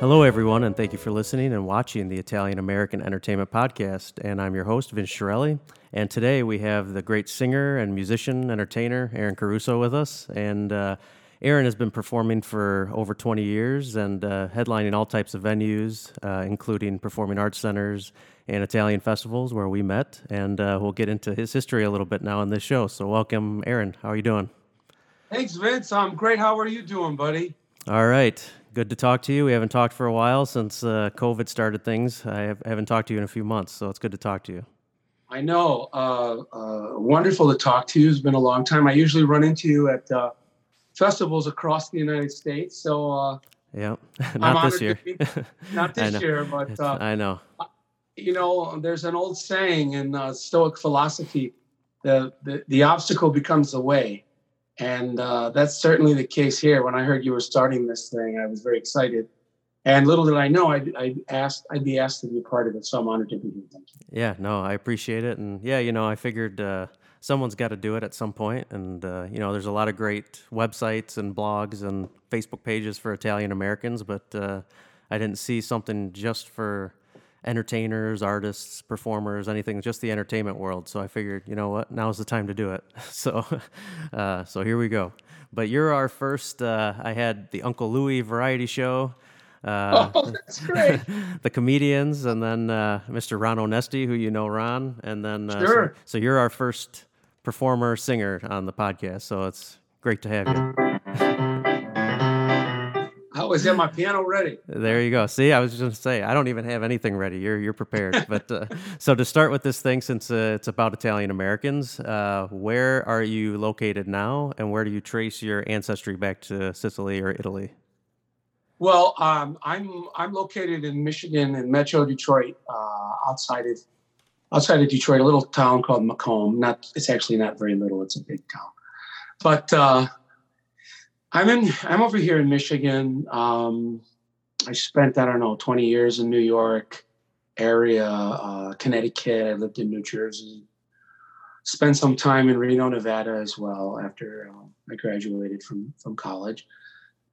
Hello, everyone, and thank you for listening and watching the Italian American Entertainment Podcast. And I'm your host, Vince Shirelli. And today we have the great singer and musician, entertainer, Aaron Caruso, with us. And uh, Aaron has been performing for over 20 years and uh, headlining all types of venues, uh, including performing arts centers and Italian festivals where we met. And uh, we'll get into his history a little bit now in this show. So, welcome, Aaron. How are you doing? Thanks, Vince. I'm great. How are you doing, buddy? All right. Good to talk to you. We haven't talked for a while since uh, COVID started things. I have, haven't talked to you in a few months, so it's good to talk to you. I know. Uh, uh, wonderful to talk to you. It's been a long time. I usually run into you at uh, festivals across the United States. So uh, yeah, not this year. Be, not this year, but uh, I know. You know, there's an old saying in uh, Stoic philosophy: the, the the obstacle becomes the way, and uh, that's certainly the case here. When I heard you were starting this thing, I was very excited. And little did I know, I'd, I'd asked, I'd be asked to be a part of it. So I'm honored to be here. Thank you. Yeah, no, I appreciate it. And yeah, you know, I figured uh, someone's got to do it at some point. And, uh, you know, there's a lot of great websites and blogs and Facebook pages for Italian Americans, but uh, I didn't see something just for entertainers, artists, performers, anything, just the entertainment world. So I figured, you know what, now's the time to do it. So, uh, so here we go. But you're our first. Uh, I had the Uncle Louie variety show. Uh, oh, that's great. the comedians, and then uh, Mr. Ron Onesti, who you know, Ron, and then uh, sure. so, so you're our first performer singer on the podcast. So it's great to have you. I was at my piano ready. There you go. See, I was just going to say, I don't even have anything ready. You're you're prepared. but uh, so to start with this thing, since uh, it's about Italian Americans, uh, where are you located now, and where do you trace your ancestry back to Sicily or Italy? Well, um, I'm I'm located in Michigan in Metro Detroit, uh, outside of outside of Detroit, a little town called Macomb. Not it's actually not very little. It's a big town, but uh, I'm in. I'm over here in Michigan. Um, I spent I don't know 20 years in New York area, uh, Connecticut. I lived in New Jersey. Spent some time in Reno, Nevada as well after uh, I graduated from from college.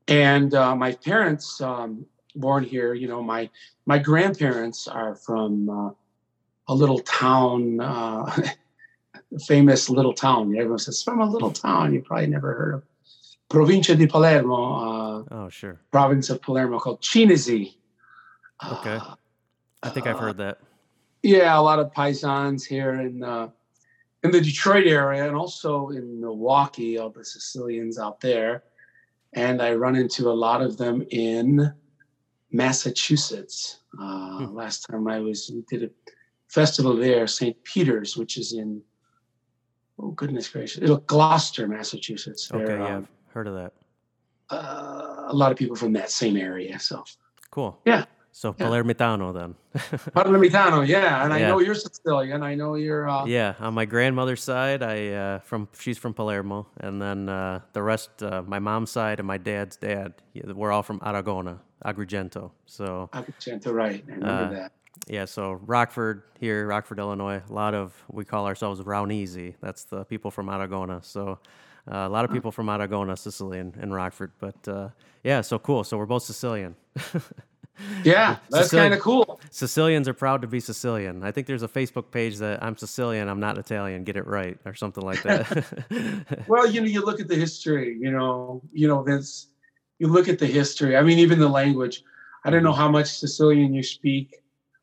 And uh, my parents, um, born here, you know, my my grandparents are from uh, a little town, uh, famous little town. Everyone says from a little town you probably never heard of provincia di Palermo. Uh, oh, sure. Province of Palermo called Cinisi. Okay. Uh, I think I've heard that. Yeah, a lot of paisans here in uh, in the Detroit area and also in Milwaukee, all the Sicilians out there. And I run into a lot of them in Massachusetts. Uh, hmm. Last time I was, we did a festival there, St. Peter's, which is in, oh goodness gracious, Gloucester, Massachusetts. Okay, yeah. Um, Heard of that? Uh, a lot of people from that same area. So cool. Yeah. So yeah. Palermitano then. Palermitano, yeah, and yeah. I know you're Sicilian. I know you're. Uh... Yeah, on my grandmother's side, I uh, from she's from Palermo, and then uh, the rest, uh, my mom's side and my dad's dad, we're all from Aragona, Agrigento. So Agrigento, right? I remember uh, that. Yeah, so Rockford here, Rockford, Illinois. A lot of we call ourselves Raunisi. That's the people from Aragona. So uh, a lot of people from Aragona, Sicily, and, and Rockford. But uh, yeah, so cool. So we're both Sicilian. yeah, that's kind of cool. Sicilians are proud to be Sicilian. I think there's a Facebook page that I'm Sicilian, I'm not Italian. Get it right, or something like that. well, you know, you look at the history. You know, you know, Vince. You look at the history. I mean, even the language. I don't know how much Sicilian you speak.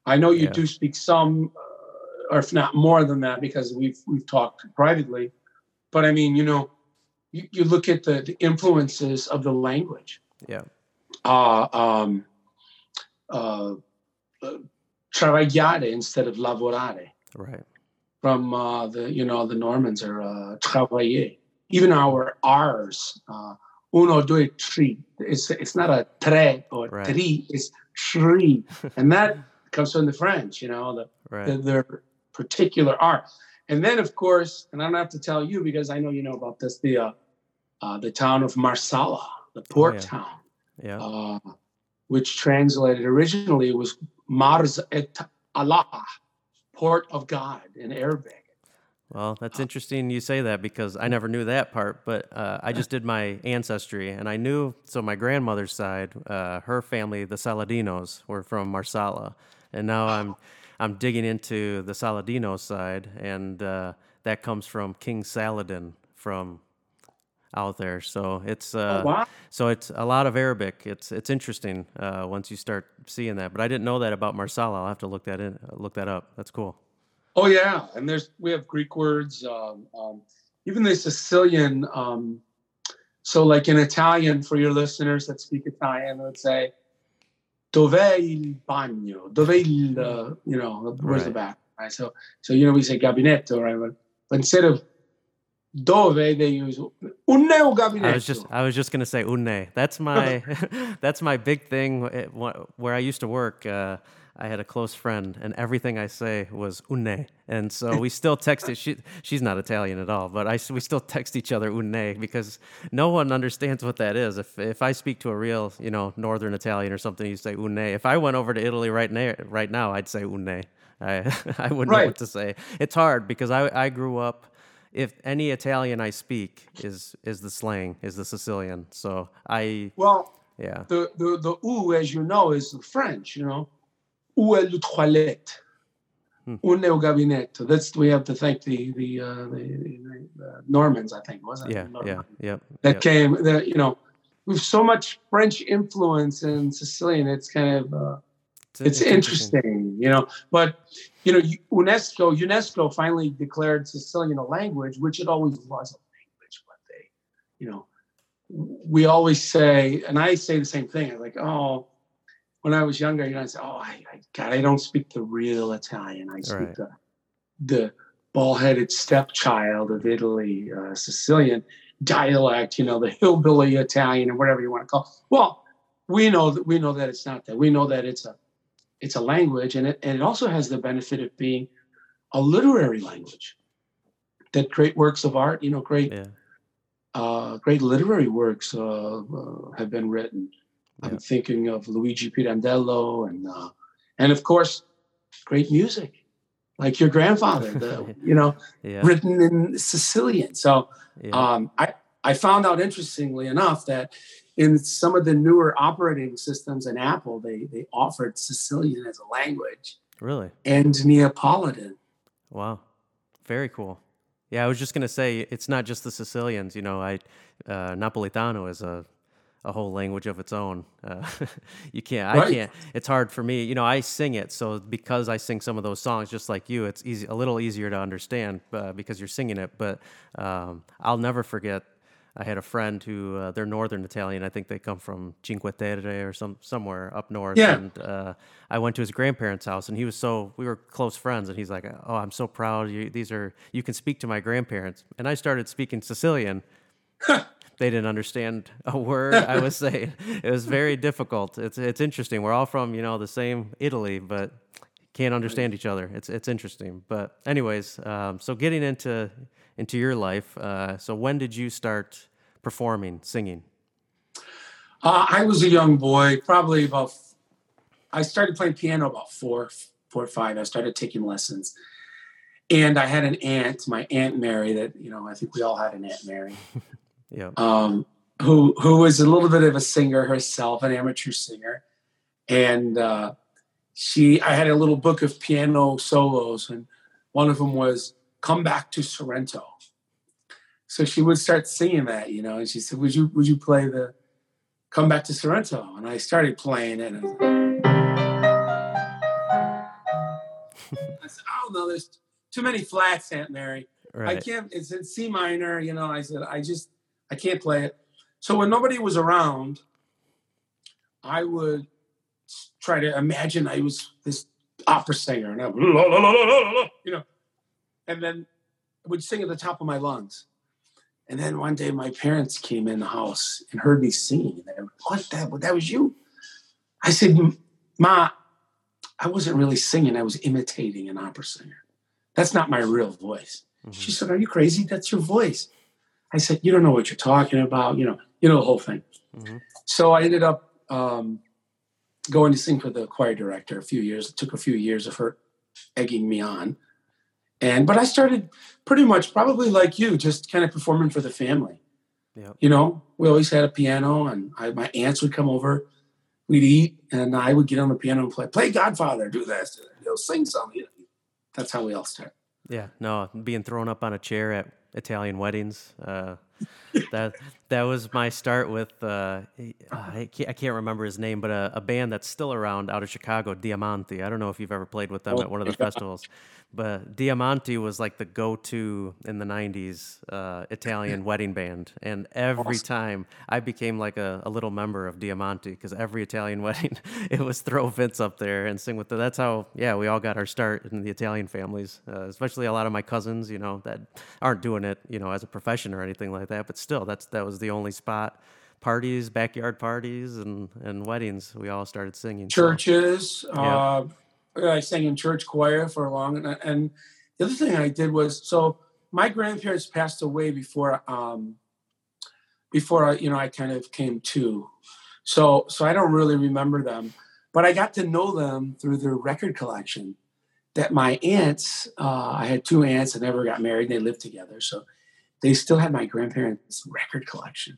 I know you yeah. do speak some, uh, or if not more than that, because we've we've talked privately. But I mean, you know, you, you look at the, the, influences of the language. Yeah. Uh, um, uh, travagliare instead of lavorare. Right. From uh, the you know the Normans are uh, travailler. Even our R's, uh, uno, due, tre. It's it's not a tre or right. tri. It's tri, and that comes from the French. You know the, right. the their particular R. And then of course, and I don't have to tell you because I know you know about this. The uh, uh, the town of Marsala, the oh, port oh, yeah. town, yeah. Uh, which translated originally was Mars et Allah, port of God in Arabic. Well, that's interesting you say that because I never knew that part, but uh, I just did my ancestry and I knew. So, my grandmother's side, uh, her family, the Saladinos, were from Marsala. And now I'm, I'm digging into the Saladino side, and uh, that comes from King Saladin from out there. So it's uh, Oh, wow. so it's a lot of Arabic. It's it's interesting uh, once you start seeing that. But I didn't know that about Marsala. I'll have to look that in, look that up. That's cool. Oh yeah, and there's we have Greek words. Um, um, even the Sicilian. Um, so like in Italian, for your listeners that speak Italian, would say, "Dov'è il bagno?" Dov'è il uh, you know where's the Right. bath? Right. So so you know we say gabinetto, right? But, but instead of dove, they use neo gabinetto. I was just I was just gonna say une. That's my that's my big thing. Where I used to work, uh, I had a close friend, and everything I say was une, and so we still text it. She she's not Italian at all, but I we still text each other une because no one understands what that is. If if I speak to a real you know Northern Italian or something, you say une. If I went over to Italy right now right now, I'd say une. I I wouldn't know what to say. It's hard because I I grew up if any Italian I speak is is the slang, is the Sicilian. So I well, yeah. the the the ou, as you know, is the French. You know, où est le toilette? Hmm. Un neo gabinetto. That's we have to thank the the uh, the, the, Normans, I think, wasn't it? Yeah, yeah, yep. That yep. came. That you know, with so much French influence in Sicilian, it's kind of uh, it's, interesting, you know. But you know, UNESCO UNESCO finally declared Sicilian a language, which it always was a language, but they, you know, we always say, and I say the same thing. I'm like, oh, when I was younger, you know, I say, oh, I, I God, I don't speak the real Italian. I speak Right. the the ball-headed stepchild of Italy, uh, Sicilian dialect, you know, the hillbilly Italian or whatever you want to call. It. Well, we know that we know that it's not that. We know that it's a it's a language, and it and it also has the benefit of being a literary language. That great works of art, you know, great Yeah. uh, great literary works uh, uh, have been written. Yeah. I'm thinking of Luigi Pirandello, and uh, and of course, great music, like your grandfather, the you know, Yeah. written in Sicilian. So Yeah. um, I, I found out interestingly enough that in some of the newer operating systems in Apple, they, they offered Sicilian as a language really? and Neapolitan. Wow. Very cool. Yeah, I was just gonna say it's not just the Sicilians. You know, I uh, Napolitano is a a whole language of its own. Uh, you can't. I Right. can't. It's hard for me. You know, I sing it, so because I sing some of those songs, just like you, it's easy, a little easier to understand uh, because you're singing it. But um, I'll never forget. I had a friend who uh, they're Northern Italian. I think they come from Cinque Terre or some somewhere up north. Yeah. And uh, I went to his grandparents' house, and he was so we were close friends, and he's like, "Oh, I'm so proud. You, these are you can speak to my grandparents." And I started speaking Sicilian. they didn't understand a word I was saying. It was very difficult. It's it's interesting. We're all from you know the same Italy, but can't understand each other. It's it's interesting. But anyways, um, so getting into into your life. Uh, so when did you start performing, singing? Uh, I was a young boy, probably about, I started playing piano about four, four or five. I started taking lessons. And I had an aunt, my Aunt Mary, that, you know, I think we all had an Aunt Mary. Yeah. um, who who was a little bit of a singer herself, an amateur singer, and uh, she. I had a little book of piano solos, and one of them was "Come Back to Sorrento." So she would start singing that, you know, and she said, "Would you would you play the Come Back to Sorrento?" And I started playing it. And I said, "Oh no, there's too many flats, Aunt Mary." I can't. It's in C minor. You know, I said I just I can't play it. So when nobody was around, I would try to imagine I was this opera singer, and I would, la, la, la, la, la, la, you know, and then I would sing at the top of my lungs. And then one day, my parents came in the house and heard me singing. And they were, what? That that was you? I said, Ma, I wasn't really singing. I was imitating an opera singer. That's not my real voice. She Mhm. said, "Are you crazy? That's your voice." I said, "You don't know what you're talking about. You know, you know the whole thing." Mhm. So I ended up um, going to sing for the choir director a few years. It took a few years of her egging me on, And but I started pretty much probably like you, just kind of performing for the family. Yep. You know, we always had a piano, and I, my aunts would come over. We'd eat, and I would get on the piano and play. Play Godfather, do this, you know, sing something. That's how we all start. Yeah, no, being thrown up on a chair at Italian weddings. Uh, that that was my start with. Uh, I, can't, I can't remember his name, but a, a, band that's still around out of Chicago, Diamanti. I don't know if you've ever played with them at one of the festivals, but Diamanti was like the go-to in the '90s uh, Italian wedding band, and every awesome. time I became like a, a little member of Diamanti because every Italian wedding it was throw Vince up there and sing with the. That's how yeah we all got our start in the Italian families, uh, especially a lot of my cousins, you know, that aren't doing it, you know, as a profession or anything like that, but still that's that was the only spot parties, backyard parties, and and weddings. We all started singing. Churches. So, yeah. uh, I sang in church choir for a long, and, and the other thing I did was so my grandparents passed away before um, before I, you know I kind of came to, so so I don't really remember them, but I got to know them through their record collection. That my aunts, uh, I had two aunts that never got married. They lived together, so they still had my grandparents' record collection.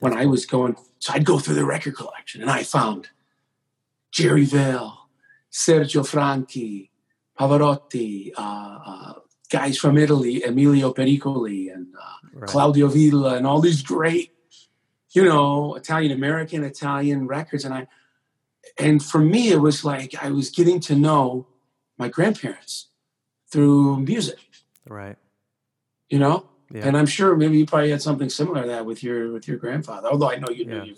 When I was going, so I'd go through the record collection, and I found Jerry Vale, Sergio Franchi, Pavarotti, uh, uh, guys from Italy, Emilio Pericoli, and uh, right. Claudio Villa, and all these great, you know, Italian American, Italian records. And I, and for me, it was like I was getting to know my grandparents through music. Right. You know, yeah. and I'm sure maybe you probably had something similar to that with your with your grandfather. Although I know you yeah. knew you.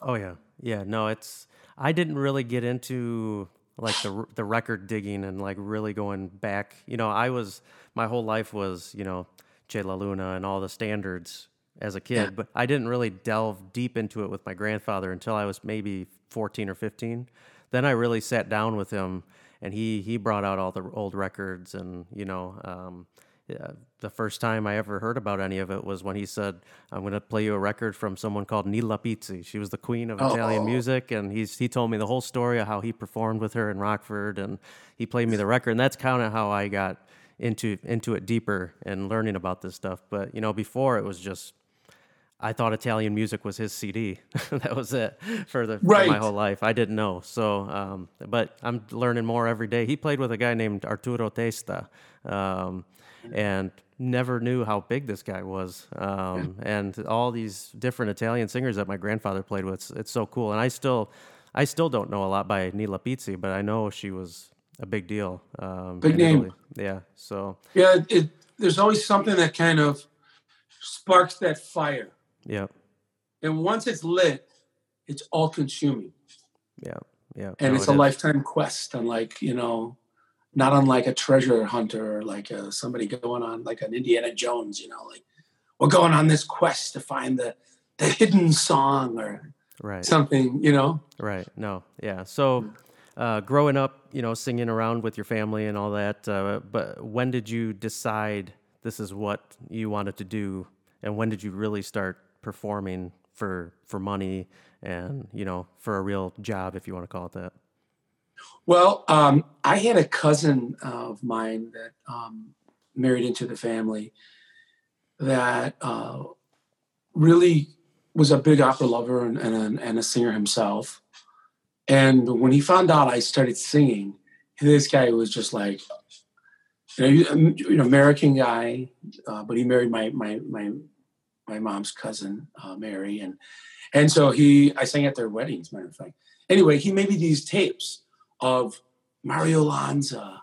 Oh yeah, yeah. No, it's I didn't really get into like the the record digging and like really going back. You know, I was my whole life was you know Che La Luna and all the standards as a kid, yeah. but I didn't really delve deep into it with my grandfather until I was maybe 14 or 15. Then I really sat down with him, and he he brought out all the old records and you know. Um, uh, the first time I ever heard about any of it was when he said, "I'm going to play you a record from someone called Nilla Pizzi. She was the queen of oh. Italian music, and he's he told me the whole story of how he performed with her in Rockford, and he played me the record, and that's kind of how I got into into it deeper and learning about this stuff. But you know, before it was just I thought Italian music was his CD. that was it for the right. for my whole life. I didn't know. So, um, but I'm learning more every day. He played with a guy named Arturo Testa. Um, and never knew how big this guy was. Um. And all these different Italian singers that my grandfather played with, it's, it's, so cool. And I still, I still don't know a lot by Nilla Pizzi, but I know she was a big deal. Um, big name. Italy. Yeah. So yeah, it, there's always something that kind of sparks that fire. Yeah. And once it's lit, it's all consuming. Yeah. Yeah. And no, it's it a is. lifetime quest, and unlike, you know, not unlike a treasure hunter or like a, somebody going on like an Indiana Jones, you know, like we're going on this quest to find the the hidden song or right. something, you know. Right. No. Yeah. So uh, growing up, you know, singing around with your family and all that, uh, but when did you decide this is what you wanted to do, and when did you really start performing for for money and you know for a real job, if you want to call it that? Well, um, I had a cousin of mine that um, married into the family that uh, really was a big opera lover and, and, and, a, singer himself. And when he found out I started singing, this guy was just like, you know, um, you know American guy, uh, but he married my my my my mom's cousin uh, Mary, and and so he I sang at their weddings, matter of fact. Anyway, he made me these tapes of Mario Lanza,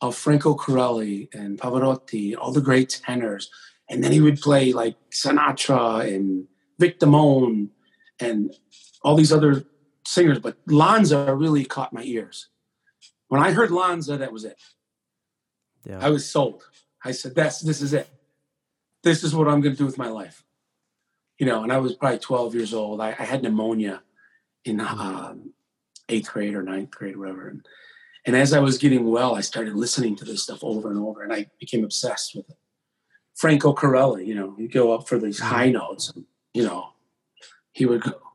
of Franco Corelli and Pavarotti, all the great tenors. And then he would play like Sinatra and Vic Damone and all these other singers. But Lanza really caught my ears. When I heard Lanza, that was it. Yeah. I was sold. I said, "That's this is it. This is what I'm going to do with my life." You know, and I was probably 12 years old. I, I had pneumonia in mm-hmm. um, eighth grade or ninth grade, whatever. And, and as I was getting well, I started listening to this stuff over and over, and I became obsessed with it. Franco Corelli, you know, you go up for these high mm-hmm. notes, and, you know, he would go,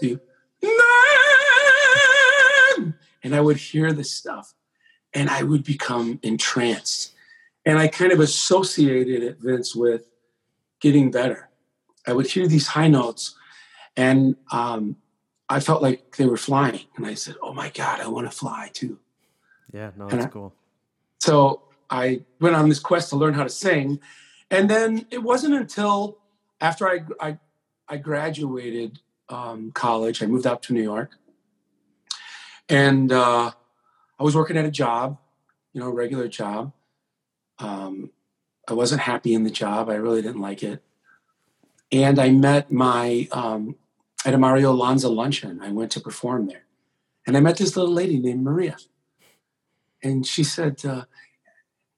the, and I would hear this stuff. and I would become entranced. And I kind of associated it, Vince, with getting better. I would hear these high notes, and um, I felt like they were flying. And I said, "Oh my God, I want to fly too." Yeah, no, that's I, cool. So I went on this quest to learn how to sing, and then it wasn't until after I I, I graduated um, college, I moved out to New York, and uh, I was working at a job, you know, a regular job. Um, I wasn't happy in the job. I really didn't like it. And I met my, um, at a Mario Lanza luncheon. I went to perform there. And I met this little lady named Maria. And she said, uh,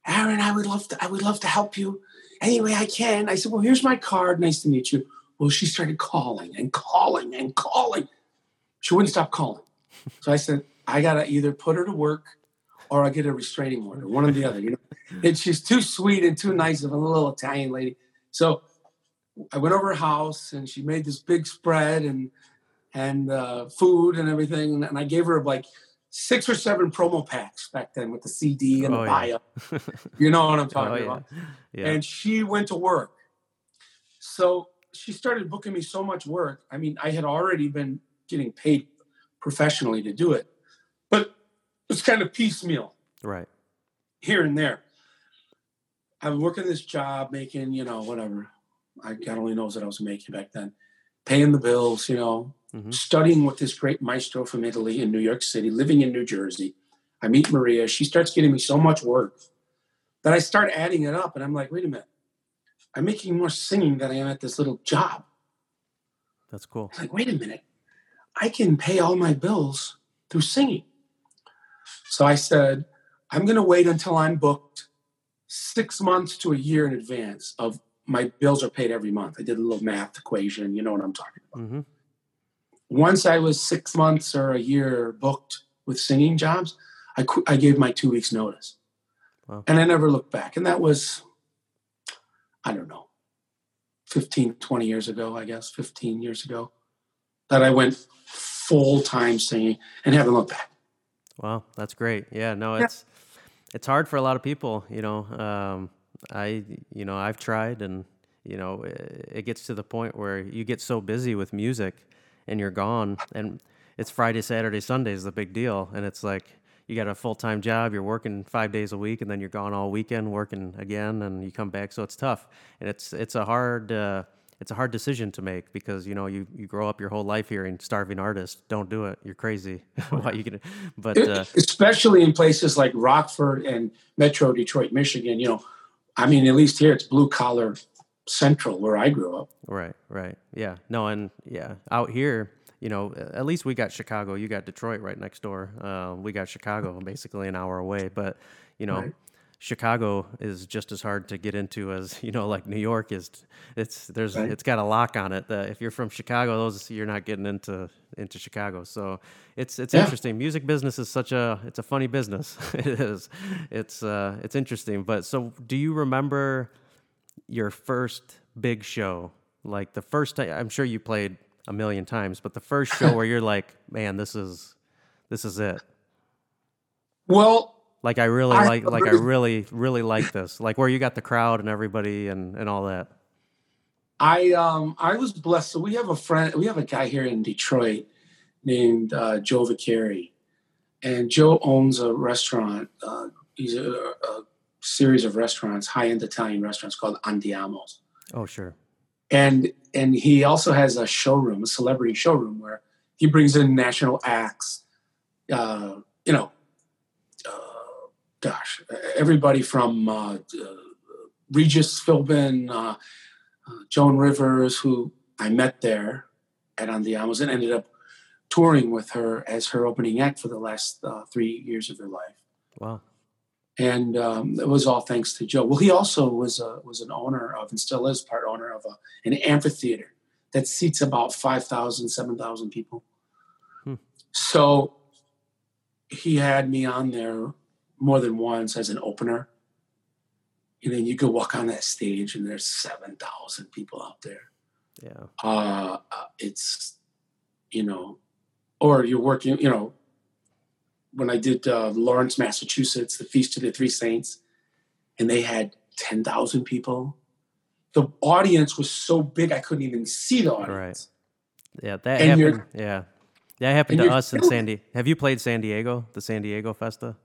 Aaron, I would love to, I would love to help you any way I can. I said, well, here's my card. Nice to meet you. Well, she started calling and calling and calling. She wouldn't stop calling. So I said, I got to either put her to work or I get a restraining order, one or the other. You know, and she's too sweet and too nice of a little Italian lady. So I went over her house and she made this big spread and and uh, food and everything, and I gave her like six or seven promo packs back then with the CD and oh, the bio. Yeah. you know what I'm talking oh, yeah. about. Yeah. And she went to work. So she started booking me so much work. I mean, I had already been getting paid professionally to do it, but it's kind of piecemeal. Right. Here and there. I'm working this job, making, you know, whatever. I God only knows what I was making back then. Paying the bills, you know, mm-hmm. studying with this great maestro from Italy in New York City, living in New Jersey. I meet Maria. She starts getting me so much work that I start adding it up. And I'm like, wait a minute. I'm making more singing than I am at this little job. That's cool. I'm like, wait a minute. I can pay all my bills through singing. So I said, I'm going to wait until I'm booked six months to a year in advance of my bills are paid every month. I did a little math equation. You know what I'm talking about. Mm-hmm. Once I was six months or a year booked with singing jobs, I, qu- I gave my two weeks notice. Wow. And I never looked back. And that was, I don't know, 15, 20 years ago, I guess, 15 years ago, that I went full time singing and haven't looked back. Wow, that's great. Yeah, no, it's yeah. it's hard for a lot of people. You know, um, I you know I've tried, and you know it gets to the point where you get so busy with music, and you're gone, and it's Friday, Saturday, Sunday is the big deal, and it's like you got a full time job, you're working five days a week, and then you're gone all weekend working again, and you come back, so it's tough, and it's it's a hard. Uh, it's a hard decision to make because you know you, you grow up your whole life hearing starving artist don't do it. You're crazy. Why you can but uh, especially in places like rockford and metro detroit michigan you know i mean at least here it's blue collar central where i grew up. Right right. Yeah. No and yeah out here you know at least we got chicago. You got detroit right next door. Uh, we got chicago basically an hour away but you know right. Chicago is just as hard to get into as you know, like New York is. It's there's right. it's got a lock on it. That if you're from Chicago, those you're not getting into into Chicago. So it's it's yeah. interesting. Music business is such a it's a funny business. it is. It's uh it's interesting. But so, do you remember your first big show? Like the first time, I'm sure you played a million times, but the first show where you're like, man, this is this is it. Well, like I really I, like, like I really, really like this. Like where you got the crowd and everybody and and all that. I um I was blessed. So we have a friend, we have a guy here in Detroit named uh, Joe Vicari, and Joe owns a restaurant. Uh, he's a, a series of restaurants, high end Italian restaurants called Andiamo's. Oh sure. And and he also has a showroom, a celebrity showroom where he brings in national acts. Uh, you know, gosh, everybody from uh, uh, Regis Philbin, uh, uh, Joan Rivers, who I met there at Andiamo's, ended up touring with her as her opening act for the last uh, three years of her life. Wow. And um, it was all thanks to Joe. Well, he also was a, was an owner of, and still is part owner of a, an amphitheater that seats about 5,000, 7,000 people. Hmm. So he had me on there more than once as an opener. And then you go walk on that stage and there's 7,000 people out there. Yeah. Uh, it's, you know, or you're working, you know, when I did uh, Lawrence, Massachusetts, the Feast of the Three Saints, and they had ten thousand people. The audience was so big I couldn't even see the audience. Right. Yeah, that And happened. Yeah, that happened to us in San Diego. Have you played San Diego? The San Diego Festa,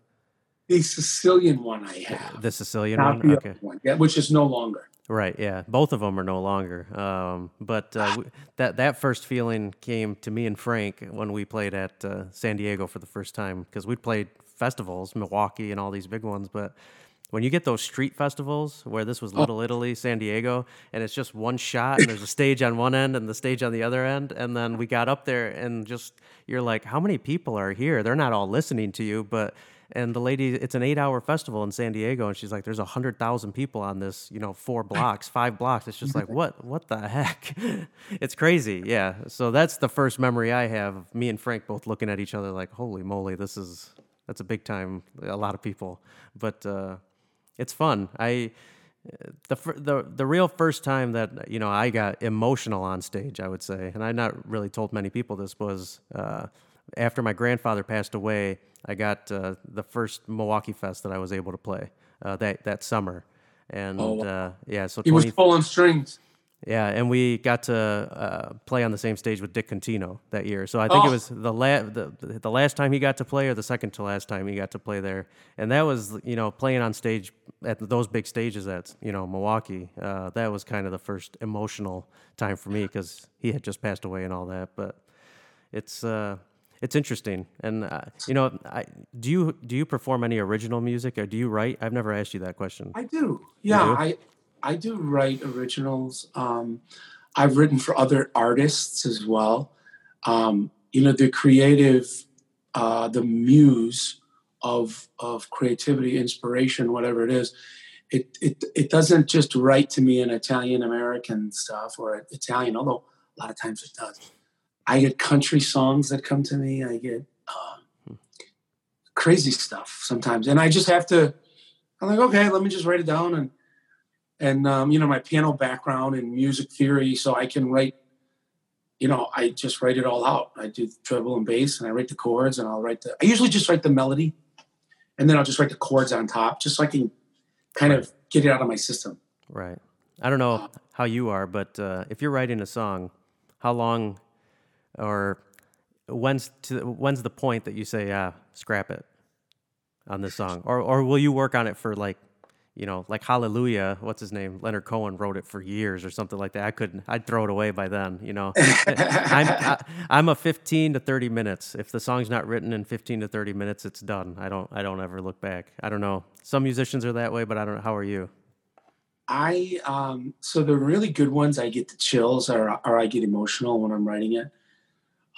The Sicilian one I have, the Sicilian not one. the Okay. one, yeah, which is no longer. Right. Yeah. Both of them are no longer. Um, but uh, that that first feeling came to me and Frank when we played at uh, San Diego for the first time because we'd played festivals, Milwaukee, and all these big ones, but. When you get those street festivals where this was Little Italy, San Diego, and it's just one shot, and there's a stage on one end and the stage on the other end, and then we got up there and just you're like, how many people are here? They're not all listening to you, but and the lady, it's an eight-hour festival in San Diego, and she's like, "There's a hundred thousand people on this, you know, four blocks, five blocks." It's just like, what, what the heck? it's crazy, yeah. So that's the first memory I have of me and Frank both looking at each other like, "Holy moly, this is that's a big time, a lot of people." But uh, it's fun. I the the the real first time that you know I got emotional on stage, I would say, and I not really told many people this was uh, after my grandfather passed away. I got uh, the first Milwaukee Fest that I was able to play uh, that that summer, and Oh, wow. uh, yeah, so He was 20, pulling strings. yeah, and we got to uh, play on the same stage with Dick Contino that year. So I think it Oh. was the, la- the the last time he got to play, or the second to last time he got to play there. And that was, you know, playing on stage at those big stages at you know Milwaukee. Uh, that was kind of the first emotional time for me because he had just passed away and all that. But it's uh, it's interesting, and uh, you know, I, do you do you perform any original music or do you write? I've never asked you that question. I do. Yeah, do? I I do write originals. Um, I've written for other artists as well. Um, you know, the creative, uh, the muse of of creativity, inspiration, whatever it is. It, it it doesn't just write to me in Italian American stuff or Italian, although a lot of times it does. I get country songs that come to me. I get um, crazy stuff sometimes, and I just have to. I'm like, okay, let me just write it down and and um, you know my piano background in music theory, so I can write. You know, I just write it all out. I do treble and bass, and I write the chords, and I'll write the. I usually just write the melody, and then I'll just write the chords on top, just so I can kind of get it out of my system. Right. I don't know how you are, but uh, if you're writing a song, how long or when's to, when's the point that you say, "Ah, scrap it" on this song, or or will you work on it for like, you know, like Hallelujah? What's his name? Leonard Cohen wrote it for years or something like that. I couldn't. I'd throw it away by then. You know, I'm I, I'm a 15 to 30 minutes. If the song's not written in 15 to 30 minutes, it's done. I don't I don't ever look back. I don't know. Some musicians are that way, but I don't. know. How are you? I um, so the really good ones, I get the chills, or or I get emotional when I'm writing it.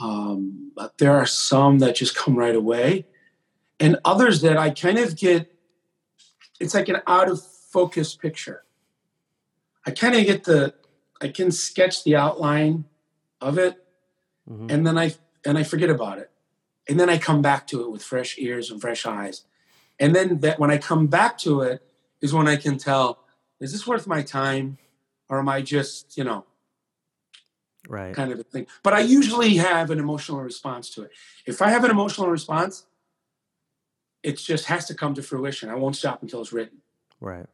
Um, but there are some that just come right away, and others that I kind of get. It's like an out of focus picture. I kind of get the, I can sketch the outline of it, Mhm. and then I and I forget about it, and then I come back to it with fresh ears and fresh eyes, and then that when I come back to it is when I can tell is this worth my time or am I just, you know, Right. kind of a thing. But I usually have an emotional response to it. If I have an emotional response, it just has to come to fruition. I won't stop until it's written. Right.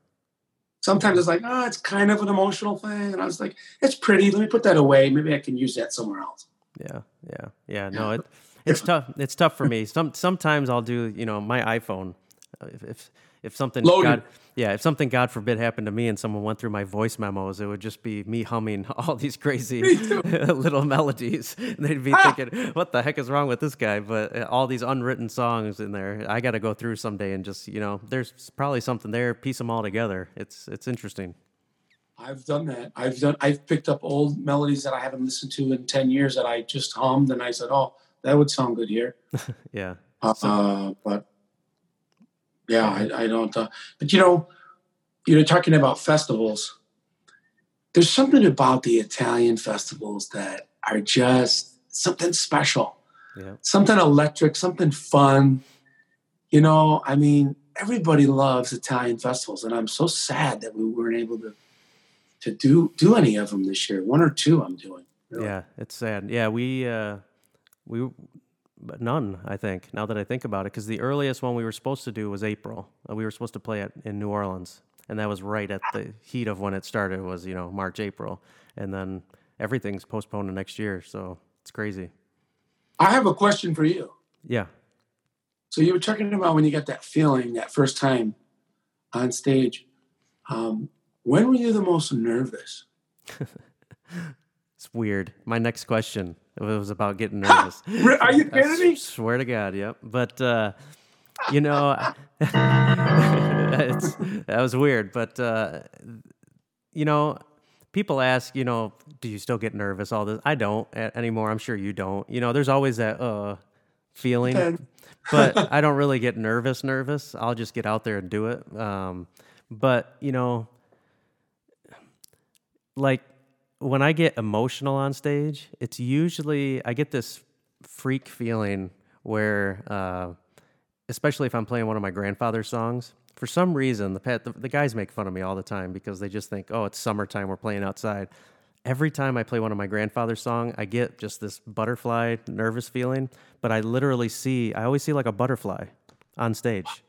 Sometimes it's like, oh, it's kind of an emotional thing. And I was like, it's pretty. Let me put that away. Maybe I can use that somewhere else. Yeah, yeah, yeah. No, it it's tough. It's tough for me. Some sometimes I'll do you know my iPhone. uh, If if, if something Loaded. God, yeah, if something God forbid happened to me and someone went through my voice memos, it would just be me humming all these crazy little melodies. And they'd be Ah! thinking, "What the heck is wrong with this guy?" But uh, all these unwritten songs in there, I got to go through someday and just you know, there's probably something there. Piece them all together. It's it's interesting. I've done that. I've done. I've picked up old melodies that I haven't listened to in ten years that I just hummed, and I said, "Oh, that would sound good here." Yeah. Uh, but yeah, I, I don't. Uh, but you know, you know, talking about festivals. There's something about the Italian festivals that are just something special, Yeah. something electric, something fun. You know, I mean, everybody loves Italian festivals, and I'm so sad that we weren't able to to do do any of them this year. One or two, I'm doing. really. Yeah, it's sad. Yeah, we uh, we but none. I think now that I think about it, because the earliest one we were supposed to do was April. Uh, we were supposed to play it in New Orleans, and that was right at the heat of when it started. Was you know March, April, and then everything's postponed to next year. So it's crazy. I have a question for you. Yeah. So you were talking about when you got that feeling that first time on stage. Um, when were you the most nervous? it's weird. My next question it was about getting nervous. Are you kidding me? Swear to God, yep. But uh, you know, that was weird. But uh, you know, people ask, you know, do you still get nervous? All this, I don't anymore. I'm sure you don't. You know, there's always that uh feeling, but I don't really get nervous. Nervous. I'll just get out there and do it. Um, but you know, like when I get emotional on stage, it's usually I get this freak feeling where, uh, especially if I'm playing one of my grandfather's songs, for some reason the, the, the guys make fun of me all the time because they just think, oh, it's summertime, we're playing outside. Every time I play one of my grandfather's song, I get just this butterfly nervous feeling, but I literally see I always see like a butterfly on stage.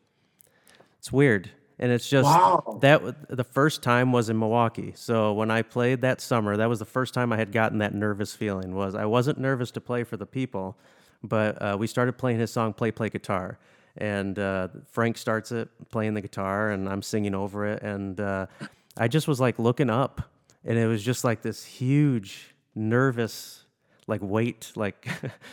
It's weird and it's just wow. that the first time was in Milwaukee. So when I played that summer, that was the first time I had gotten that nervous feeling. Was I wasn't nervous to play for the people, but uh, we started playing his song "Play Play Guitar," and uh, Frank starts it playing the guitar, and I'm singing over it, and uh, I just was like looking up, and it was just like this huge nervous like weight, like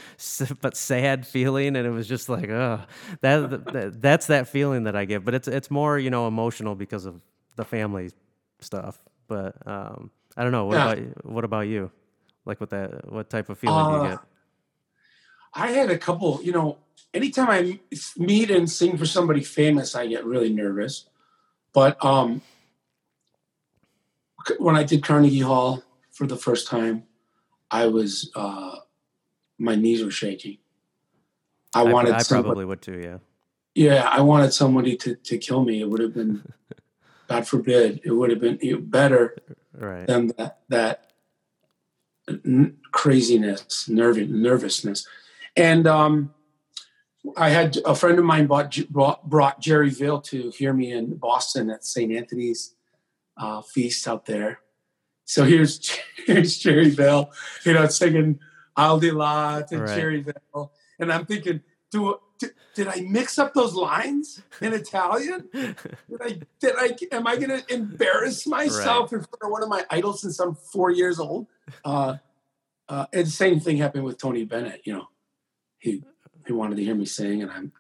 but sad feeling, and it was just like, oh, that, that that's that feeling that I get. But it's it's more you know emotional because of the family stuff. But um, I don't know. What yeah. about what about you? Like what that what type of feeling uh, do you get? I had a couple. You know, anytime I meet and sing for somebody famous, I get really nervous. But um, when I did Carnegie Hall for the first time, I was uh, my knees were shaking. I, I wanted. I somebody, probably would too. Yeah. Yeah, I wanted somebody to to kill me. It would have been, God forbid, it would have been better right. than that that craziness, nervous nervousness, and um, I had a friend of mine bought, brought, brought Jerry Vale to hear me in Boston at St. Anthony's uh, feast out there, so here's here's Jerry Vale, you know, singing Al di là to right. Vale, and I'm thinking, do did I mix up those lines in Italian? Did I did I am I going to embarrass myself right. in front of one of my idols since I'm four years old? Uh, uh, and the same thing happened with Tony Bennett. You know, he he wanted to hear me sing, and I'm.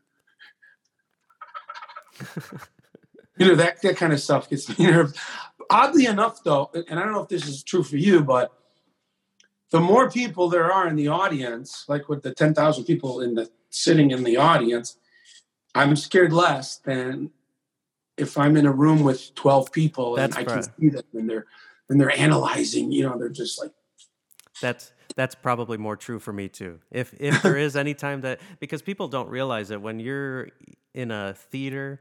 you know that that kind of stuff gets me nervous oddly enough, though, and I don't know if this is true for you, but the more people there are in the audience, like with the 10,000 people in the sitting in the audience, I'm scared less than if I'm in a room with 12 people and that's I can see them and they're and they're analyzing, you know, they're just like That's that's probably more true for me too. If if there is any time that because people don't realize it when you're in a theater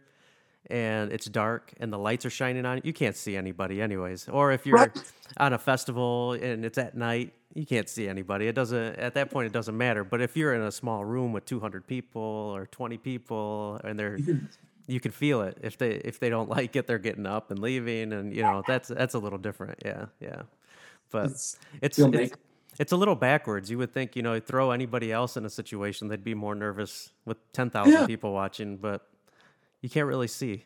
and it's dark and the lights are shining on it, you can't see anybody anyways. Or if you're right. on a festival and it's at night, you can't see anybody. It doesn't at that point it doesn't matter. But if you're in a small room with 200 people or 20 people and they're you can feel it. If they if they don't like it, they're getting up and leaving and you know, that's that's a little different. Yeah, yeah. But it's it's, it's, it's a little backwards. You would think, you know, throw anybody else in a situation, they'd be more nervous with 10,000 yeah. people watching, but you can't really see.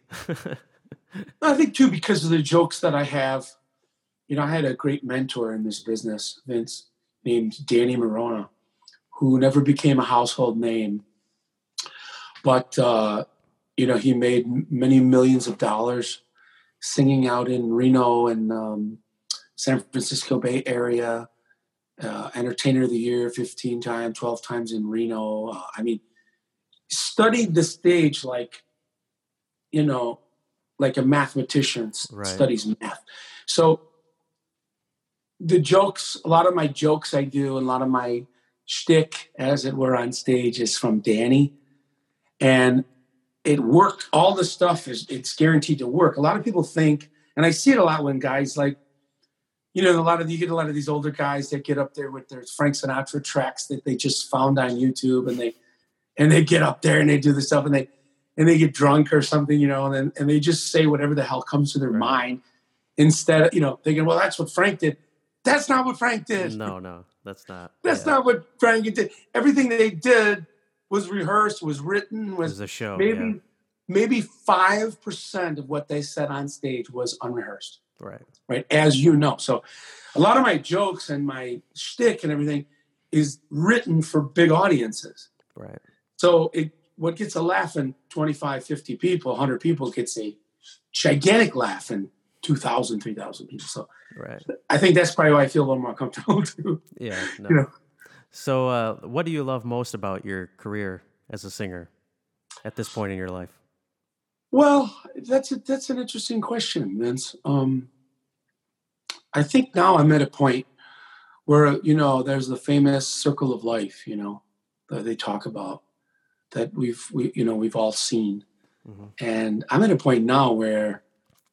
I think too because of the jokes that I have. You know, I had a great mentor in this business, Vince, named Danny Morona, who never became a household name, but uh, you know he made many millions of dollars singing out in Reno and um, San Francisco Bay Area. Uh, entertainer of the year 15 times 12 times in reno uh, i mean studied the stage like you know, like a mathematician right. studies math. So the jokes, a lot of my jokes I do, and a lot of my shtick, as it were, on stage is from Danny, and it worked. All the stuff is it's guaranteed to work. A lot of people think, and I see it a lot when guys like, you know, a lot of you get a lot of these older guys that get up there with their Frank Sinatra tracks that they just found on YouTube, and they and they get up there and they do the stuff, and they and they get drunk or something, you know, and then, and they just say whatever the hell comes to their Right. mind instead of you know thinking, well, that's what Frank did. That's not what Frank did. No, no, that's not. That's yeah, not what Frank did. Everything they did was rehearsed, was written, It was was a show. maybe yeah, maybe five percent of what they said on stage was unrehearsed, right. right? As you know, so a lot of my jokes and my shtick and everything is written for big audiences. Right. So it what gets a laugh in 25, 50 people, 100 people gets a gigantic laugh in 2,000, 3,000 people. So Right. I think that's probably why I feel a little more comfortable too. Yeah. No. You know. So, uh, what do you love most about your career as a singer at this point in your life? Well, that's a, that's an interesting question, Vince. Um, I think now I'm at a point where you know there's the famous circle of life, you know, that they talk about that we've we you know we've all seen, Mhm. and I'm at a point now where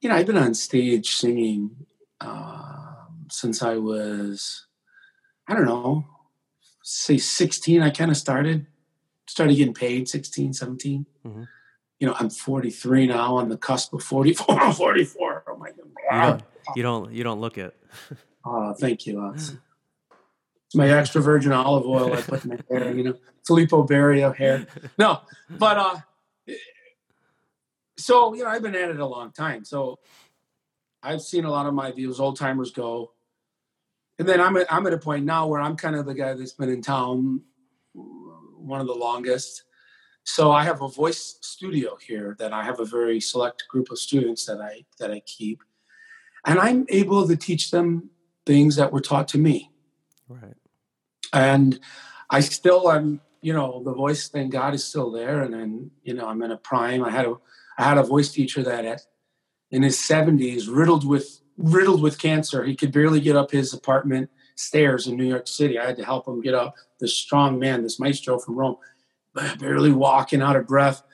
you know I've been on stage singing um, since I was I don't know say 16. I kind of started started getting paid 16, 17 you know, I'm 43 now on the cusp of 44. 44. Oh my You God. don't. You don't. You don't look it. Oh, thank you. my extra virgin olive oil I put in my hair, you know, Filippo Berio hair. No, but, uh, so, you know, I've been at it a long time. So I've seen a lot of my those old timers go. And then I'm I'm at a point now where I'm kind of the guy that's been in town one of the longest. So I have a voice studio here that I have a very select group of students that I that I keep, and I'm able to teach them things that were taught to me. Right. And I still I'm, you know, the voice. Thank God is still there, and then you know I'm in a prime. I had a I had a voice teacher that at in his 70s, riddled with riddled with cancer. He could barely get up his apartment stairs in New York City. I had to help him get up. This strong man, this maestro from Rome, barely walking out of breath.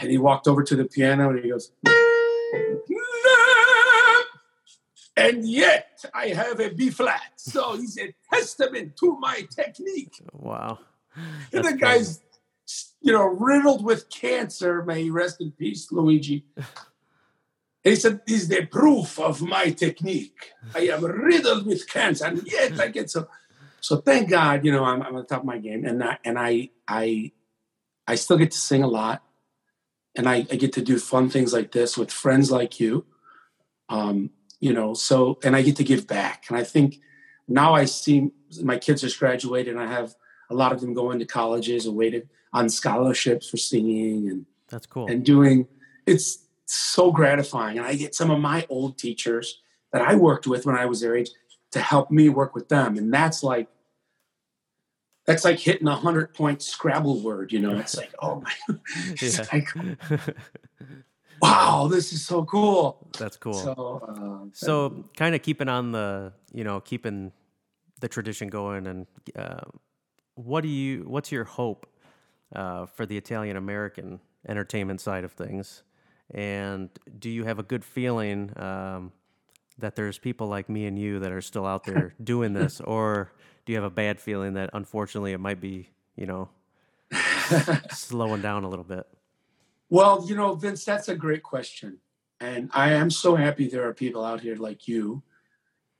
And he walked over to the piano and he goes, and yet I have a B flat. So he's a testament to my technique. Wow. And the guy's, you know, riddled with cancer. May he rest in peace, Luigi. He said, This "Is the proof of my technique. I am riddled with cancer, and yet I get so." So thank God, you know, I'm, I'm on top of my game, and I, and I, I, I still get to sing a lot, and I, I get to do fun things like this with friends like you, um, you know. So, and I get to give back, and I think now I see my kids just graduated, and I have a lot of them going to colleges and waited on scholarships for singing and That's cool. and doing it's so gratifying and i get some of my old teachers that i worked with when i was their age to help me work with them and that's like that's like hitting a hundred point scrabble word you know it's like oh my it's like, wow this is so cool That's cool. so uh, So, kind of keeping on the, you know, keeping the tradition going, and uh, what do you? What's your hope uh, for the Italian American entertainment side of things? And do you have a good feeling um, that there's people like me and you that are still out there doing this, or do you have a bad feeling that unfortunately it might be, you know, slowing down a little bit? Well, you know, Vince, that's a great question. And I am so happy there are people out here like you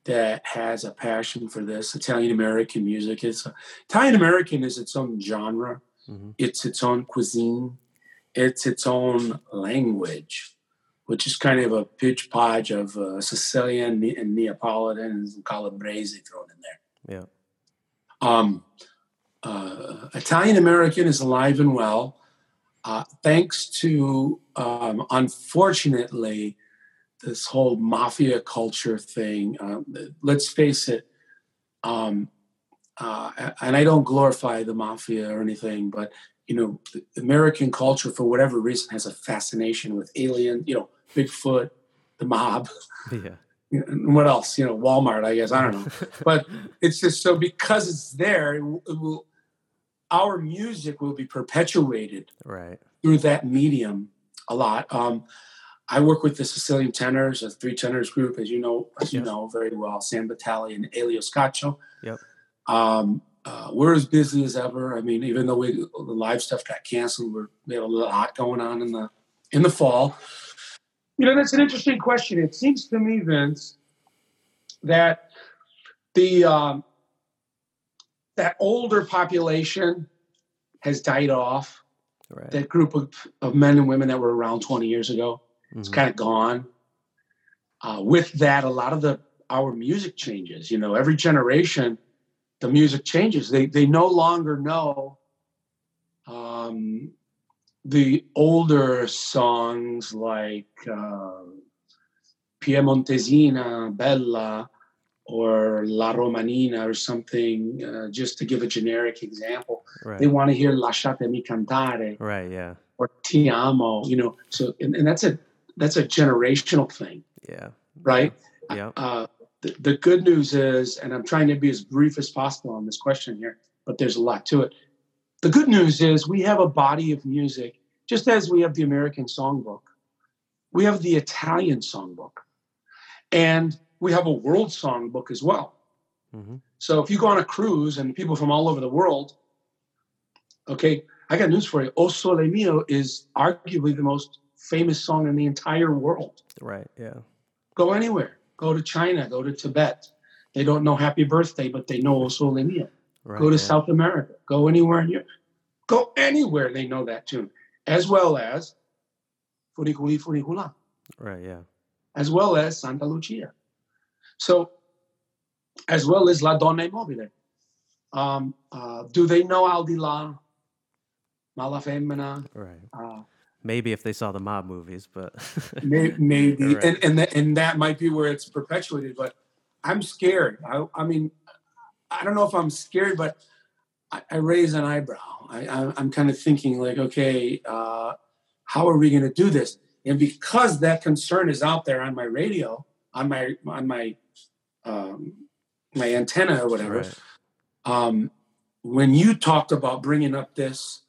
that has a passion for this Italian American music. It's Italian American is its own genre. Mhm. It's its own cuisine. It's its own language, which is kind of a pitch podge of uh, Sicilian and Neapolitan and Calabrese thrown in there. Yeah. Um, uh, Italian American is alive and well, uh, thanks to, um, unfortunately, this whole mafia culture thing. Um, let's face it, um, uh, and I don't glorify the mafia or anything, but you know, the American culture, for whatever reason, has a fascination with alien, you know, Bigfoot, the mob, Yeah. and what else? You know, Walmart, I guess. I don't know but it's just so because it's there, it will our music will be perpetuated Right. through that medium a lot. Um, I work with the Sicilian tenors, a three tenors group, as you know, as you know very well, Sam Batali and Elio Scaccio. Yep. Um, uh, we're as busy as ever. I mean, even though we the live stuff got canceled, we're we have a lot going on in the in the fall. You know, that's an interesting question. It seems to me, Vince, that the um, that older population has died off. Right. That group of, of men and women that were around 20 years ago, it's Mhm. kind of gone. Uh, with that, a lot of the our music changes. You know, every generation, the music changes. They they no longer know um, the older songs like uh, Piemontesina, Bella, or La Romanina, or something. Uh, just to give a generic example, Right. they want to hear Lasciatemi cantare Right. Yeah. or Ti amo. You know, so and, and that's a that's a generational thing Yeah. right? Yeah. Uh, the, the good news is, and I'm trying to be as brief as possible on this question here, but there's a lot to it. The good news is we have a body of music, just as we have the American songbook, we have the Italian songbook, and we have a world songbook as well. hmm So if you go on a cruise and people from all over the world, okay, I got news for you. O Sole Mio is arguably the most famous song in the entire world Right. Yeah. go anywhere. Go to China, go to Tibet. They don't know happy birthday, but they know O Sole Mio. Right. Go to yeah. South America. Go anywhere in Europe. Go anywhere, they know that tune. As well as Funiculi Funicula, Right. Yeah. as well as Santa Lucia. So, as well as La Donna è Mobile. Um, uh, do they know Al di là, Mala Femmina? Right. Uh, Maybe if they saw the mob movies, but May- maybe Right. and and, that, and that might be where it's perpetuated but i'm scared i, I mean i don't know if i'm scared but i, I raise an eyebrow I, I, i'm kind of thinking like okay uh, how are we going to do this and because that concern is out there on my radio on my on my um, my antenna or whatever right. um, when you talked about bringing up this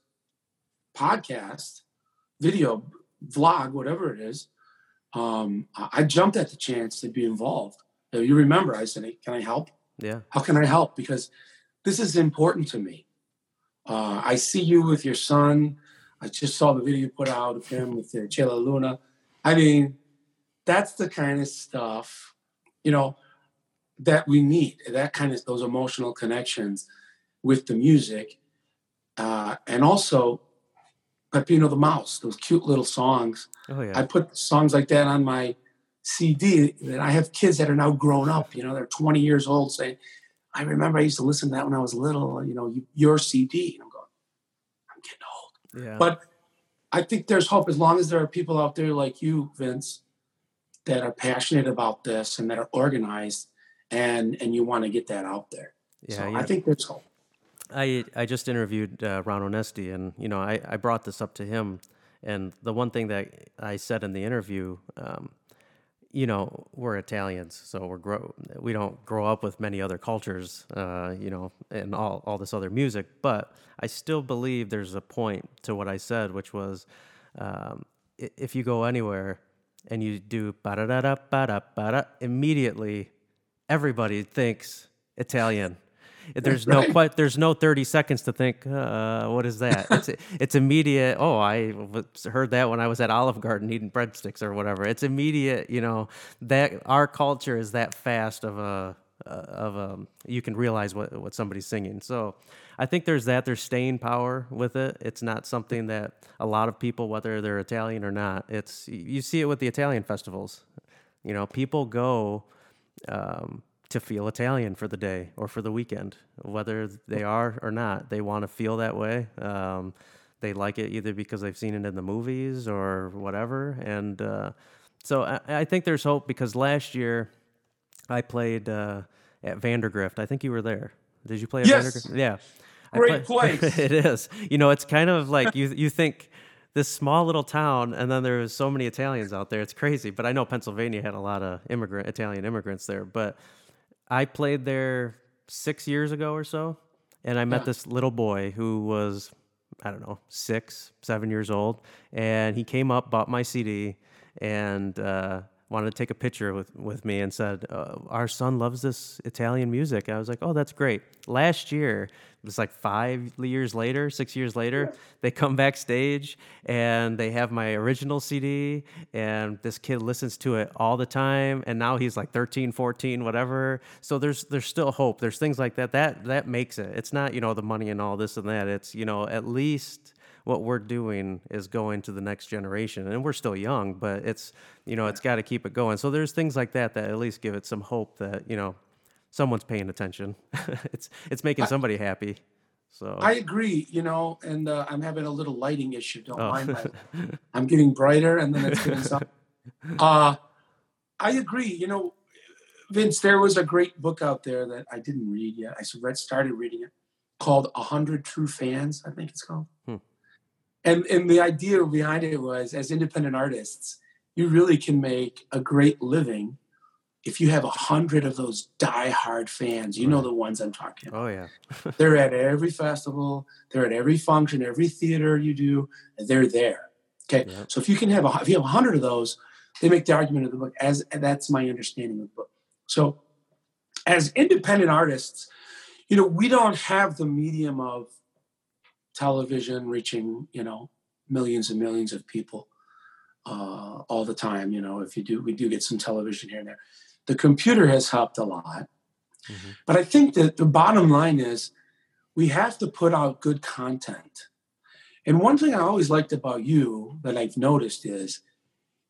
podcast, video, vlog, whatever it is, um, I jumped at the chance to be involved. Uh, You remember, I said, hey, "Can I help? Yeah. How can I help?" Because this is important to me. Uh, I see you with your son. I just saw the video you put out of him with the Che La Luna. I mean, that's the kind of stuff, you know, that we need. That kind of those emotional connections with the music, uh, and also Pepino the Mouse. Those cute little songs. Oh yeah. I put songs like that on my CD. That I have kids that are now grown up. You know, they're 20 years old, saying, "I remember I used to listen to that when I was little." You know, your CD. And I'm going, I'm getting old. yeah. But I think there's hope as long as there are people out there like you, Vince, that are passionate about this and that are organized, and and you want to get that out there. yeah. so yeah. I think there's hope. I I just interviewed uh, Ron Onesti, and you know I, I brought this up to him, and the one thing that I said in the interview, um, you know, we're Italians, so we're grow we don't grow up with many other cultures, uh, you know, and all all this other music, but I still believe there's a point to what I said, which was, um, if you go anywhere and you do ba da da da ba da ba da, immediately everybody thinks Italian. There's no quite. There's no 30 seconds to think. Uh, what is that? It's it's immediate. Oh, I heard that when I was at Olive Garden eating breadsticks or whatever. It's immediate. You know that our culture is that fast of a uh, of a. You can realize what what somebody's singing. So I think there's that. There's staying power with it. It's not something that a lot of people, whether they're Italian or not, it's you see it with the Italian festivals. You know, people go um, to feel Italian for the day or for the weekend, whether they are or not. They want to feel that way. Um, they like it either because they've seen it in the movies or whatever. And uh, so I, I think there's hope because last year I played uh, at Vandergrift. I think you were there. Did you play at Yes. Vandergrift? Yeah. Great play- place. it is. You know, it's kind of like you you think this small little town, and then there's so many Italians out there. It's crazy. But I know Pennsylvania had a lot of immigrant Italian immigrants there. But I played there six years ago or so, and I met Yeah. this little boy who was I don't know six, seven years old, and he came up, bought my CD, and uh, wanted to take a picture with, with me and said, uh, Our son loves this Italian music. I was like, Oh, that's great. Last year, it was like five years later, six years later, they come backstage and they have my original CD, and this kid listens to it all the time. And now he's like 13, 14, whatever. So there's there's still hope. There's things like that. That that makes it. It's not, you know, the money and all this and that. It's, you know, at least what we're doing is going to the next generation. And we're still young but it's you know it's got to keep it going. So there's things like that that at least give it some hope that you know someone's paying attention. It's it's making somebody happy. So i agree you know and uh, i'm having a little lighting issue don't oh. mind i'm getting brighter and then it's getting some uh i agree you know vince there was a great book out there that i didn't read yet. I read started reading it called A Hundred True Fans, I think it's called. Hmm and and the idea behind it was as independent artists you really can make a great living if you have a hundred of those die-hard fans. You know the ones i'm talking about. Oh yeah. They're at every festival. They're at every function every theater you do. They're there. Okay? Yeah. so if you can have a if you have a hundred of those they make the argument of the book as that's my understanding of the book. So as independent artists you know we don't have the medium of television reaching you know millions and millions of people uh, all the time you know if you do we do get some television here and there the computer has helped a lot mm-hmm. but i think that the bottom line is we have to put out good content and one thing i always liked about you that i've noticed is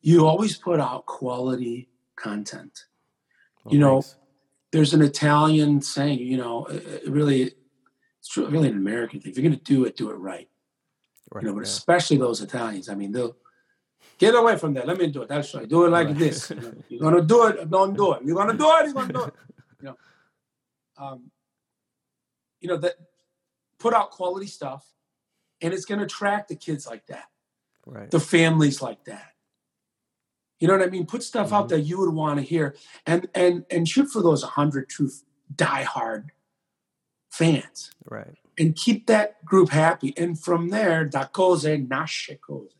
you always put out quality content you know thanks. there's an italian saying you know really it's really an American thing. If you're going to do it, do it right. right you know, but yeah. especially those Italians. I mean, they'll get away from that. Let me do it. That's right. Do it like right. this. You know, you're going to do it. Don't do it. You're going to do it. You're going to do it. You know, um, you know that. Put out quality stuff, and it's going to attract the kids like that. Right. The families like that. You know what I mean? Put stuff mm-hmm. out that you would want to hear, and and and shoot for those hundred true diehard fans. Right. And keep that group happy. And from there, da cose nasce cose.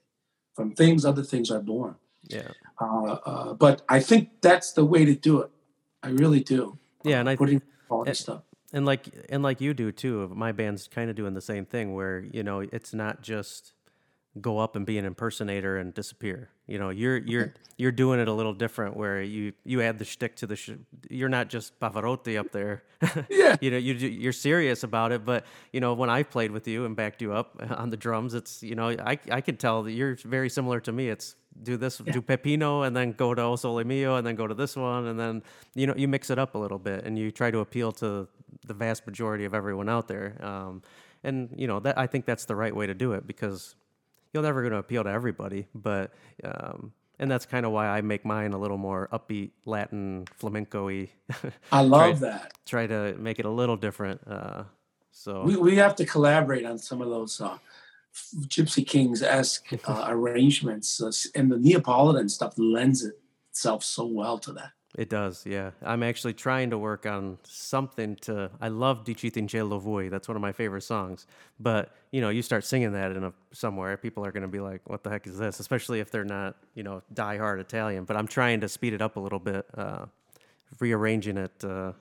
From things, other things are born. Yeah. Uh, uh, but I think that's the way to do it. I really do. Yeah, and I putting all this stuff. And like and like you do too. My band's kind of doing the same thing, where you know it's not just go up and be an impersonator and disappear. You know, you're you're you're doing it a little different where you you add the shtick to the. Sh- you're not just Pavarotti up there. Yeah. you know, you you're serious about it. But you know, when I played with you and backed you up on the drums, it's you know, I I can tell that you're very similar to me. It's do this, yeah. do Pepino, and then go to O Sole Mio, and then go to this one, and then you know you mix it up a little bit, and you try to appeal to the vast majority of everyone out there. Um, and you know that I think that's the right way to do it because you're never going to appeal to everybody, but um, and that's kind of why I make mine a little more upbeat, Latin, flamenco-y. I love try, that. Try to make it a little different. Uh, so we we have to collaborate on some of those uh, Gypsy Kings esque uh, arrangements, uh, and the Neapolitan stuff lends itself so well to that. It does, yeah. I'm actually trying to work on something to. I love Dicitencello vuje. That's one of my favorite songs. But you know, you start singing that in a somewhere, people are going to be like, "What the heck is this?" Especially if they're not, you know, die-hard Italian. But I'm trying to speed it up a little bit, uh, rearranging it. Uh,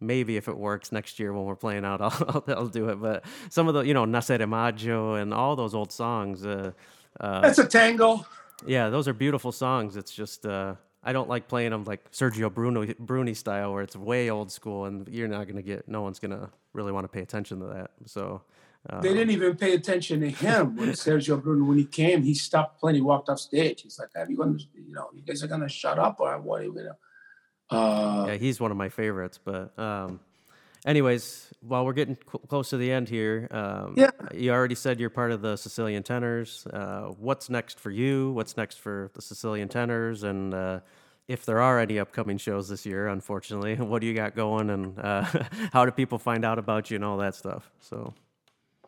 maybe if it works next year when we're playing out, I'll, I'll, do it. But some of the, you know, Nascere Maggio and all those old songs. Uh, uh, That's a tango. Yeah, those are beautiful songs. It's just uh, I don't like playing them like Sergio Bruno Bruni style, where it's way old school, and you're not gonna get. No one's gonna really want to pay attention to that. So uh, they didn't even pay attention to him when Sergio Bruno when he came. He stopped playing. He walked off stage. He's like, "Are you gonna, you know, you guys are gonna shut up or what?" You know. Uh, yeah, he's one of my favorites. But um, anyways, while we're getting cl- close to the end here, um, yeah, you already said you're part of the Sicilian Tenors. Uh, what's next for you? What's next for the Sicilian Tenors? And uh, if there are any upcoming shows this year, unfortunately, what do you got going, and uh, how do people find out about you and all that stuff? So,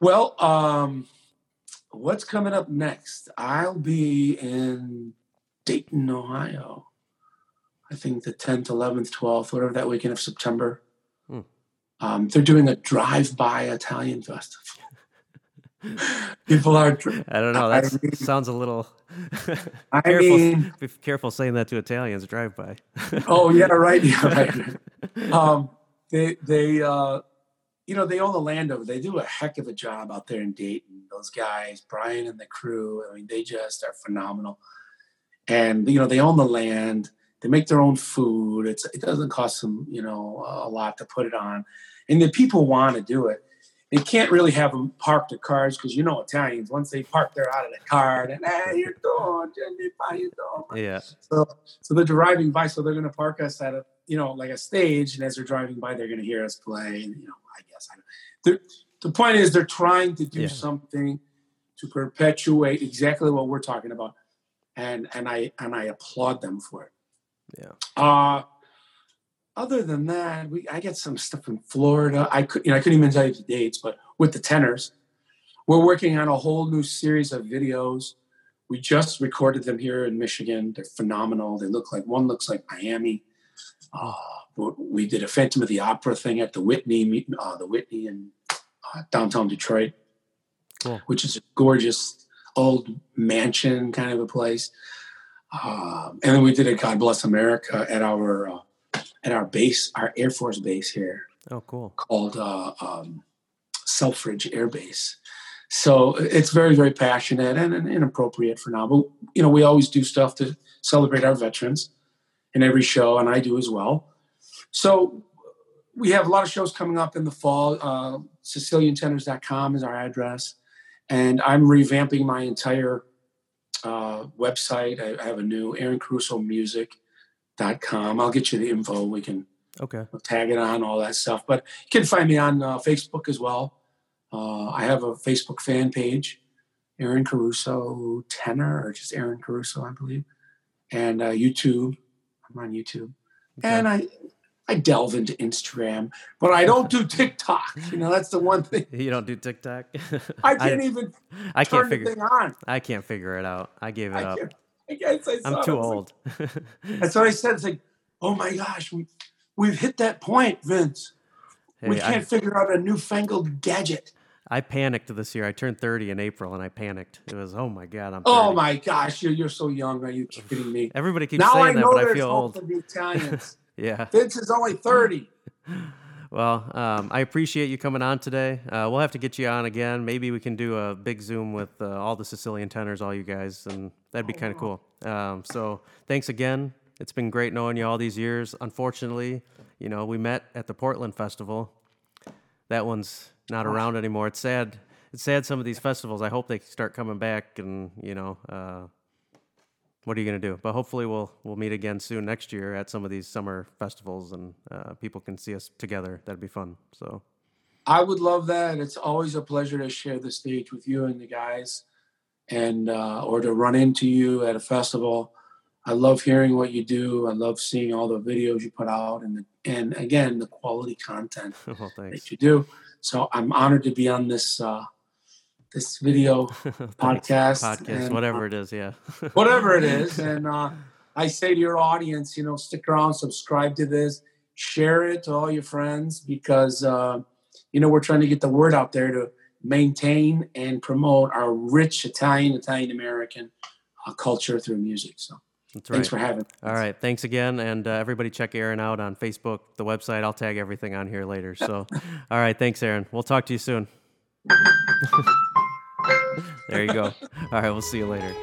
well, um, what's coming up next? I'll be in Dayton, Ohio. I think the 10th, 11th, 12th, whatever that weekend of September. Um, they're doing a drive-by Italian festival. People are. I don't know. That mean- sounds a little. I careful, mean, be careful saying that to Italians drive by. oh yeah, right, yeah, right. Um, they they uh, you know they own the land over. They do a heck of a job out there in Dayton. Those guys, Brian and the crew. I mean, they just are phenomenal. And you know they own the land. They make their own food. It's it doesn't cost them you know a lot to put it on, and the people want to do it. They can't really have them park their cars because you know Italians once they park, they're out of the car and hey, you're doing, how you doing? yeah. So, so they're driving by, so they're going to park us at a, you know, like a stage, and as they're driving by, they're going to hear us play, and you know, I guess. I don't, the point is, they're trying to do Yeah. something to perpetuate exactly what we're talking about, and and I and I applaud them for it. Yeah. Uh other than that, we I get some stuff in Florida. I could, you know, I couldn't even tell you the dates, but with the tenors, we're working on a whole new series of videos. We just recorded them here in Michigan. They're phenomenal. They look like one looks like Miami. Uh, we did a Phantom of the Opera thing at the Whitney, uh, the Whitney in uh, downtown Detroit, Cool. which is a gorgeous old mansion kind of a place. Um, and then we did a God Bless America at our uh, at our base, our Air Force base here Oh, cool. called uh, um, Selfridge Air Base. So it's very, very passionate and, and inappropriate for now. But you know, we always do stuff to celebrate our veterans in every show, and I do as well. So we have a lot of shows coming up in the fall. Uh, SicilianTenors.com is our address, and I'm revamping my entire uh, website. I, I have a new AaronCarusoMusic.com. I'll get you the info. We can Okay. Tag it on all that stuff. But you can find me on uh, Facebook as well. Uh, I have a Facebook fan page, Aaron Caruso tenor, or just Aaron Caruso, I believe, and uh, YouTube. I'm on YouTube, and I I delve into Instagram, but I don't do TikTok. You know, that's the one thing You don't do TikTok? I can't even I can't figure. thing on. I can't figure it out. I gave it I up. I guess I I'm it. too I was like- old. That's what I said. It's like, oh my gosh, we, we've hit that point, Vince. we can't I, figure out a newfangled gadget. I panicked this year. I turned 30 in April, and I panicked. It was, oh my god, I'm. 30. Oh my gosh, you're, you're so young. Are you kidding me? Everybody keeps now I saying that, but I feel old. for the Italians. Yeah. Vince is only 30. Well, um, I appreciate you coming on today. Uh, we'll have to get you on again. Maybe we can do a big Zoom with uh, all the Sicilian tenors, all you guys, and that'd be kind of cool. Um, so thanks again. It's been great knowing you all these years. Unfortunately, you know, we met at the Portland Festival. That one's not around anymore. It's sad. It's sad some of these festivals. I hope they start coming back and, you know, uh, what are you going to do? But hopefully we'll we'll meet again soon next year at some of these summer festivals and uh, people can see us together. That'd be fun. So I would love that. It's always a pleasure to share the stage with you and the guys, and uh, or to run into you at a festival. I love hearing what you do. I love seeing all the videos you put out, and the, and again the quality content well, that you do. So I'm honored to be on this uh, this video podcast, podcast, and, uh, whatever it is. Yeah. whatever it is. And uh, I say to your audience, you know, stick around, subscribe to this, share it to all your friends because, uh, you know, we're trying to get the word out there to maintain and promote our rich Italian, Italian American uh, culture through music. So That's thanks for having me. All right. Thanks again. And uh, everybody check Aaron out on Facebook, the website. I'll tag everything on here later. So, all right. Thanks, Aaron. We'll talk to you soon. There you go. All right. We'll see you later.